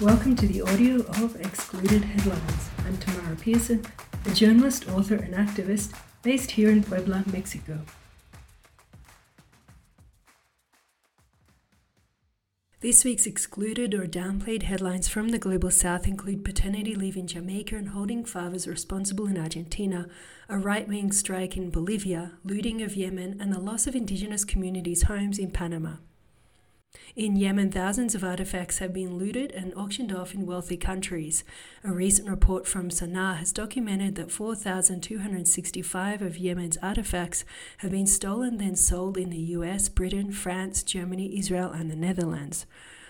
Welcome to the audio of Excluded Headlines. I'm Tamara Pearson, a journalist, author, and activist based here in Puebla, Mexico. This week's excluded or downplayed headlines from the Global South include paternity leave in Jamaica and holding fathers responsible in Argentina, a right wing strike in Bolivia, looting of Yemen, and the loss of indigenous communities' homes in Panama. In Yemen, thousands of artifacts have been looted and auctioned off in wealthy countries. A recent report from Sana'a has documented that 4,265 of Yemen's artifacts have been stolen then sold in the US, Britain, France, Germany, Israel, and the Netherlands.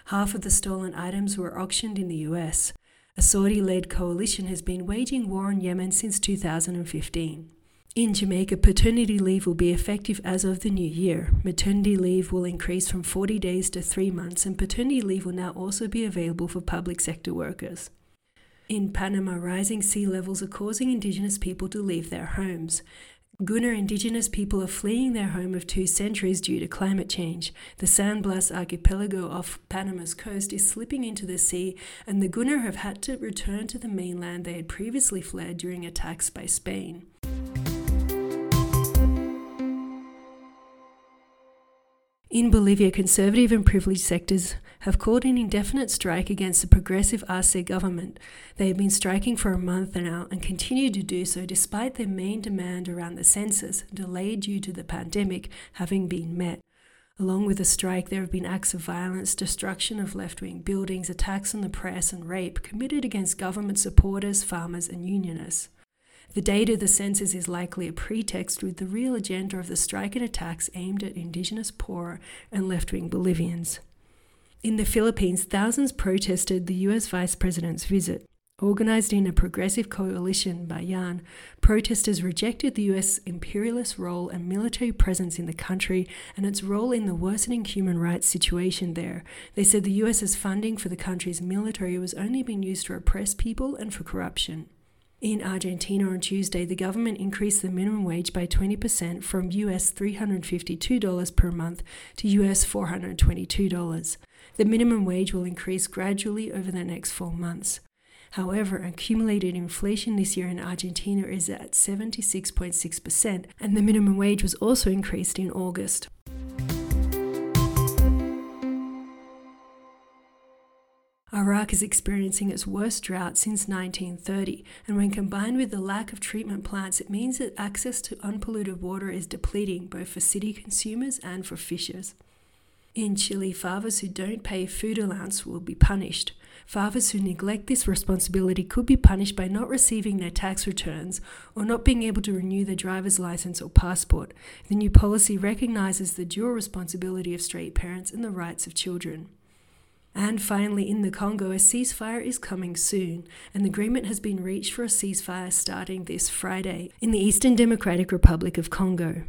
Half of the stolen items were auctioned in the US. A Saudi led coalition has been waging war on Yemen since 2015. In Jamaica, paternity leave will be effective as of the new year. Maternity leave will increase from 40 days to 3 months, and paternity leave will now also be available for public sector workers. In Panama, rising sea levels are causing indigenous people to leave their homes. Guna indigenous people are fleeing their home of two centuries due to climate change. The San Blas archipelago off Panama's coast is slipping into the sea, and the Guna have had to return to the mainland they had previously fled during attacks by Spain. In Bolivia, conservative and privileged sectors have called an indefinite strike against the progressive Arce government. They have been striking for a month now and continue to do so despite their main demand around the census, delayed due to the pandemic, having been met. Along with the strike, there have been acts of violence, destruction of left wing buildings, attacks on the press, and rape committed against government supporters, farmers, and unionists. The date of the census is likely a pretext, with the real agenda of the strike and attacks aimed at indigenous poor and left wing Bolivians. In the Philippines, thousands protested the US Vice President's visit. Organized in a progressive coalition Bayan, protesters rejected the US imperialist role and military presence in the country and its role in the worsening human rights situation there. They said the US's funding for the country's military was only being used to oppress people and for corruption. In Argentina on Tuesday, the government increased the minimum wage by 20% from US $352 per month to US $422. The minimum wage will increase gradually over the next four months. However, accumulated inflation this year in Argentina is at 76.6%, and the minimum wage was also increased in August. Iraq is experiencing its worst drought since 1930, and when combined with the lack of treatment plants, it means that access to unpolluted water is depleting both for city consumers and for fishers. In Chile, fathers who don't pay food allowance will be punished. Fathers who neglect this responsibility could be punished by not receiving their tax returns or not being able to renew their driver's license or passport. The new policy recognizes the dual responsibility of straight parents and the rights of children. And finally, in the Congo, a ceasefire is coming soon. An agreement has been reached for a ceasefire starting this Friday in the Eastern Democratic Republic of Congo.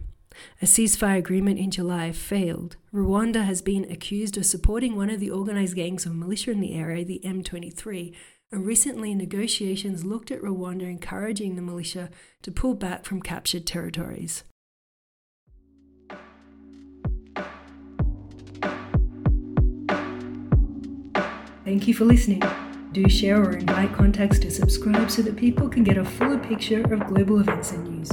A ceasefire agreement in July failed. Rwanda has been accused of supporting one of the organized gangs of militia in the area, the M23, and recently negotiations looked at Rwanda encouraging the militia to pull back from captured territories. Thank you for listening. Do share or invite contacts to subscribe so that people can get a fuller picture of global events and news.